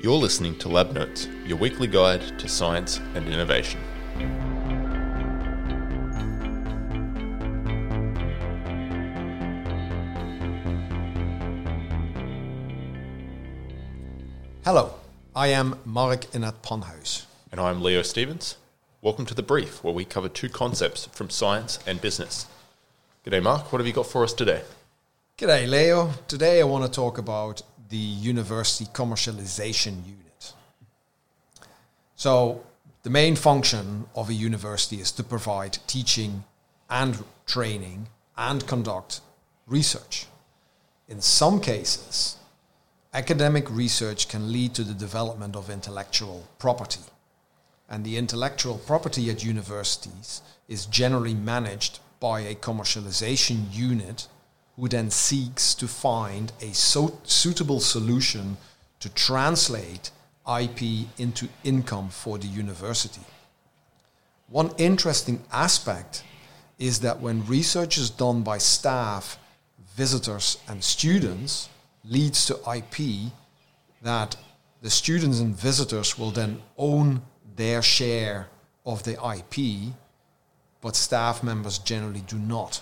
You're listening to Lab Notes, your weekly guide to science and innovation. Hello, I am Mark Inat. And I'm Leo Stevens. Welcome to The Brief, where we cover two concepts from science and business. G'day, Mark. What have you got for us today? G'day, Leo. Today I want to talk about the university commercialization unit. So, the main function of a university is to provide teaching and training and conduct research. In some cases, academic research can lead to the development of intellectual property. And the intellectual property at universities is generally managed by a commercialization unit who then seeks to find a so suitable solution to translate IP into income for the university. One interesting aspect is that when research is done by staff, visitors, and students leads to IP, that the students and visitors will then own their share of the IP, but staff members generally do not.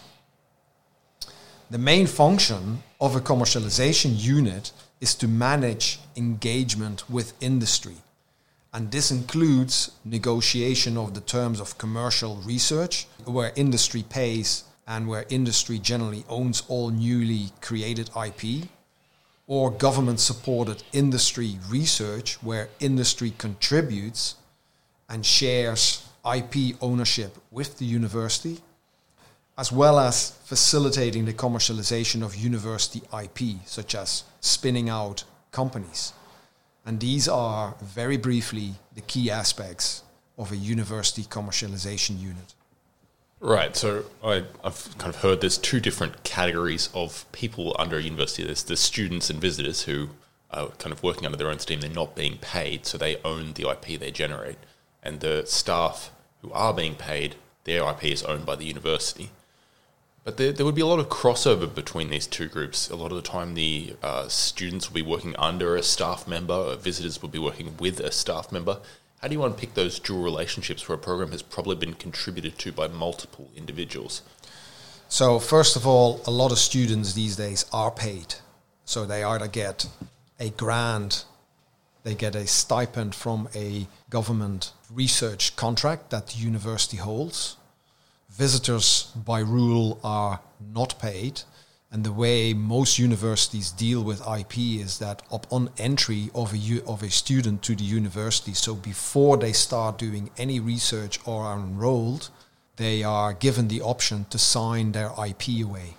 The main function of a commercialization unit is to manage engagement with industry. And this includes negotiation of the terms of commercial research, where industry pays and where industry generally owns all newly created IP, or government supported industry research, where industry contributes and shares IP ownership with the university as well as facilitating the commercialization of university IP, such as spinning out companies. And these are, very briefly, the key aspects of a university commercialization unit. Right. So I, have kind of heard there's two different categories of people under a university. There's the students and visitors who are kind of working under their own steam. They're not being paid, so they own the IP they generate. And the staff who are being paid, their IP is owned by the university. But there, there would be a lot of crossover between these two groups. A lot of the time, the uh, students will be working under a staff member, or visitors will be working with a staff member. How do you unpick those dual relationships where a program has probably been contributed to by multiple individuals? So, first of all, a lot of students these days are paid. So, they either get a grant, they get a stipend from a government research contract that the university holds, visitors by rule are not paid. And the way most universities deal with IP is that upon entry of a, of a student to the university, so before they start doing any research or are enrolled, they are given the option to sign their IP away.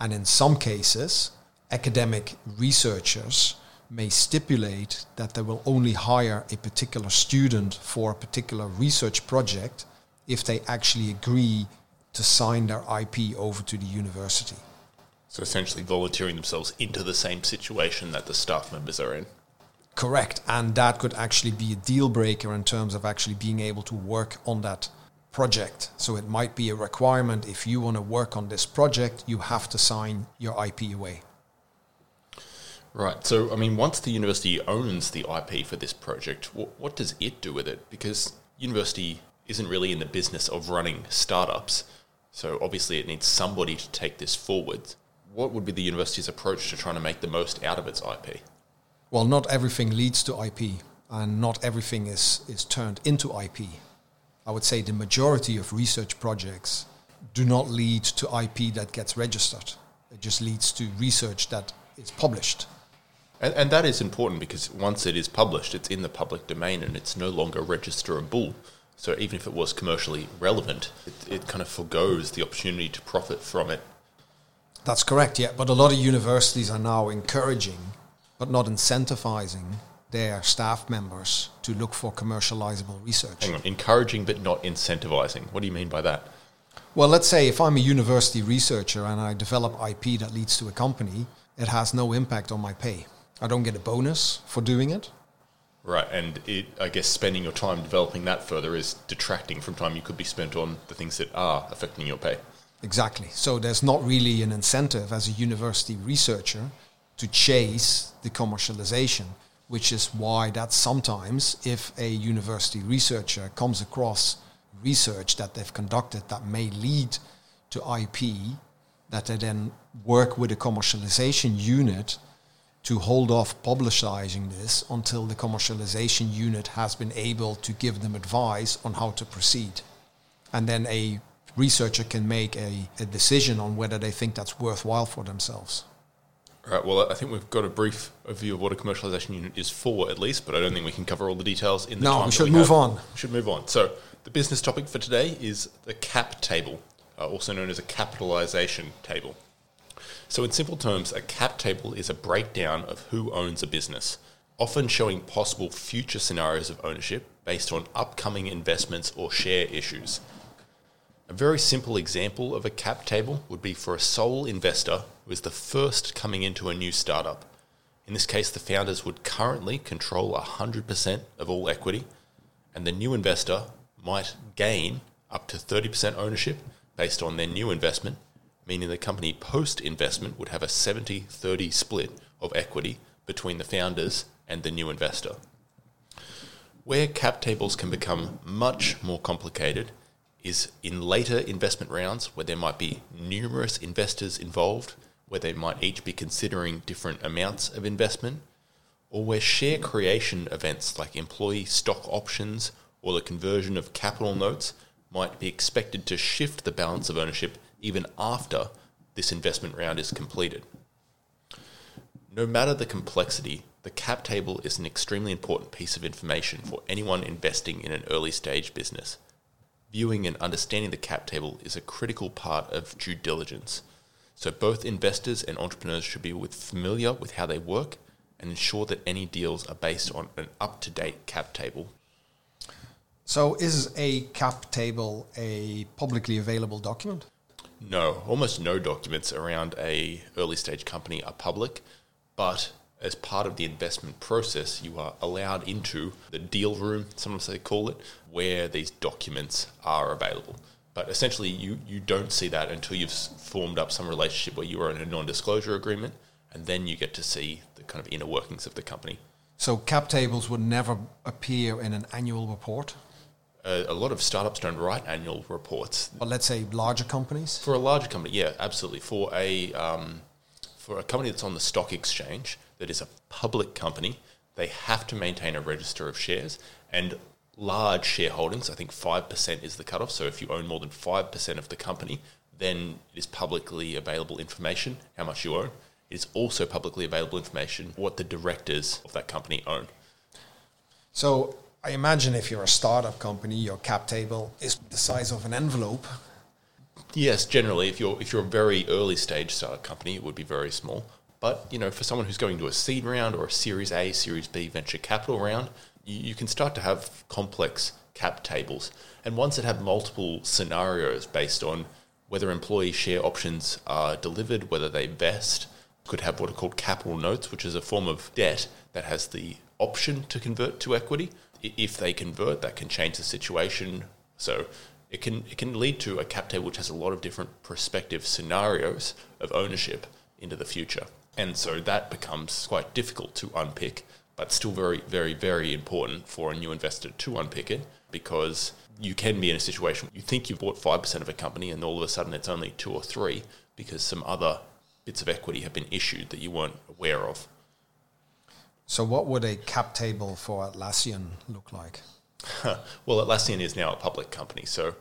And in some cases, academic researchers may stipulate that they will only hire a particular student for a particular research project if they actually agree to sign their IP over to the university. So essentially volunteering themselves into the same situation that the staff members are in. Correct. And that could actually be a deal breaker in terms of actually being able to work on that project. So it might be a requirement if you want to work on this project, you have to sign your IP away. Right. So, I mean, once the university owns the IP for this project, what, what does it do with it? Because university isn't really in the business of running startups. So obviously, it needs somebody to take this forward. What would be the university's approach to trying to make the most out of its IP? Well, not everything leads to IP, and not everything is, is turned into IP. I would say the majority of research projects do not lead to IP that gets registered. It just leads to research that is published. And, and that is important because once it is published, it's in the public domain and it's no longer registerable. So even if it was commercially relevant, it, it kind of forgoes the opportunity to profit from it. That's correct, yeah. But a lot of universities are now encouraging, but not incentivizing their staff members to look for commercializable research. Hang on, encouraging but not incentivizing. What do you mean by that? Well, let's say if I'm a university researcher and I develop IP that leads to a company, it has no impact on my pay. I don't get a bonus for doing it. Right, and it, I guess spending your time developing that further is detracting from time you could be spent on the things that are affecting your pay. Exactly. So there's not really an incentive as a university researcher to chase the commercialization. which is why that sometimes if a university researcher comes across research that they've conducted that may lead to IP, that they then work with a commercialization unit to hold off publicizing this until the commercialization unit has been able to give them advice on how to proceed. And then a researcher can make a, a decision on whether they think that's worthwhile for themselves. All right. Well, I think we've got a brief overview of what a commercialization unit is for, at least, but I don't think we can cover all the details in the no, time. we should we move have. on. We should move on. So, the business topic for today is the cap table, uh, also known as a capitalization table. So, in simple terms, a cap table is a breakdown of who owns a business, often showing possible future scenarios of ownership based on upcoming investments or share issues. A very simple example of a cap table would be for a sole investor who is the first coming into a new startup. In this case, the founders would currently control 100% of all equity, and the new investor might gain up to 30% ownership based on their new investment, meaning the company post investment would have a 70 30 split of equity between the founders and the new investor. Where cap tables can become much more complicated is in later investment rounds where there might be numerous investors involved, where they might each be considering different amounts of investment, or where share creation events like employee stock options or the conversion of capital notes might be expected to shift the balance of ownership even after this investment round is completed. No matter the complexity, the cap table is an extremely important piece of information for anyone investing in an early stage business viewing and understanding the cap table is a critical part of due diligence. So both investors and entrepreneurs should be with familiar with how they work and ensure that any deals are based on an up-to-date cap table. So is a cap table a publicly available document? No, almost no documents around a early stage company are public, but as part of the investment process, you are allowed into the deal room, sometimes they call it, where these documents are available. But essentially, you, you don't see that until you've formed up some relationship where you are in a non disclosure agreement, and then you get to see the kind of inner workings of the company. So, cap tables would never appear in an annual report? Uh, a lot of startups don't write annual reports. But let's say larger companies? For a larger company, yeah, absolutely. For a, um, for a company that's on the stock exchange, that is a public company, they have to maintain a register of shares and large shareholdings. I think 5% is the cutoff. So if you own more than 5% of the company, then it is publicly available information how much you own. It is also publicly available information what the directors of that company own. So I imagine if you're a startup company, your cap table is the size of an envelope. Yes, generally, if you're if you're a very early stage startup company, it would be very small. But you know, for someone who's going to a seed round or a Series A, Series B venture capital round, you, you can start to have complex cap tables, and ones that have multiple scenarios based on whether employee share options are delivered, whether they vest. Could have what are called capital notes, which is a form of debt that has the option to convert to equity. If they convert, that can change the situation. So it can it can lead to a cap table which has a lot of different prospective scenarios of ownership into the future. And so that becomes quite difficult to unpick, but still very, very, very important for a new investor to unpick it because you can be in a situation you think you've bought 5% of a company and all of a sudden it's only two or three because some other bits of equity have been issued that you weren't aware of. So, what would a cap table for Atlassian look like? well, Atlassian is now a public company, so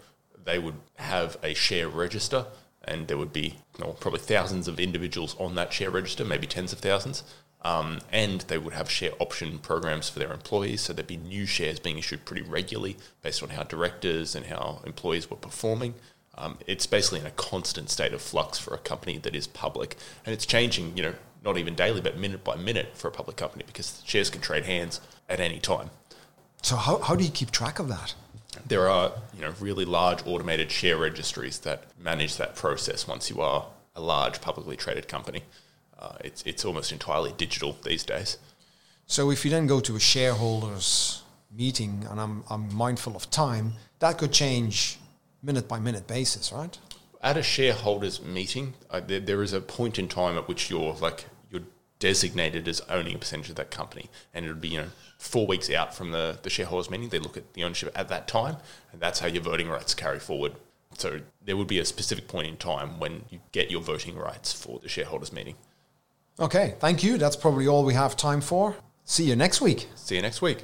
they would have a share register and there would be probably thousands of individuals on that share register, maybe tens of thousands. Um, and they would have share option programs for their employees, so there'd be new shares being issued pretty regularly based on how directors and how employees were performing. Um, it's basically in a constant state of flux for a company that is public, and it's changing. You know, not even daily, but minute by minute for a public company because shares can trade hands at any time. So how, how do you keep track of that? there are you know really large automated share registries that manage that process once you are a large publicly traded company. Uh, it's it's almost entirely digital these days. So if you then go to a shareholders meeting, and I'm I'm mindful of time, that could change minute by minute basis, right? At a shareholders meeting, uh, there, there is a point in time at which your like your designated as owning a percentage of that company, and it would be you know four weeks out from the the shareholders meeting. They look at the ownership at that time, and that's how your voting rights carry forward. So there would be a specific point in time when you get your voting rights for the shareholders meeting. Okay, thank you. That's probably all we have time for. See you next week. See you next week.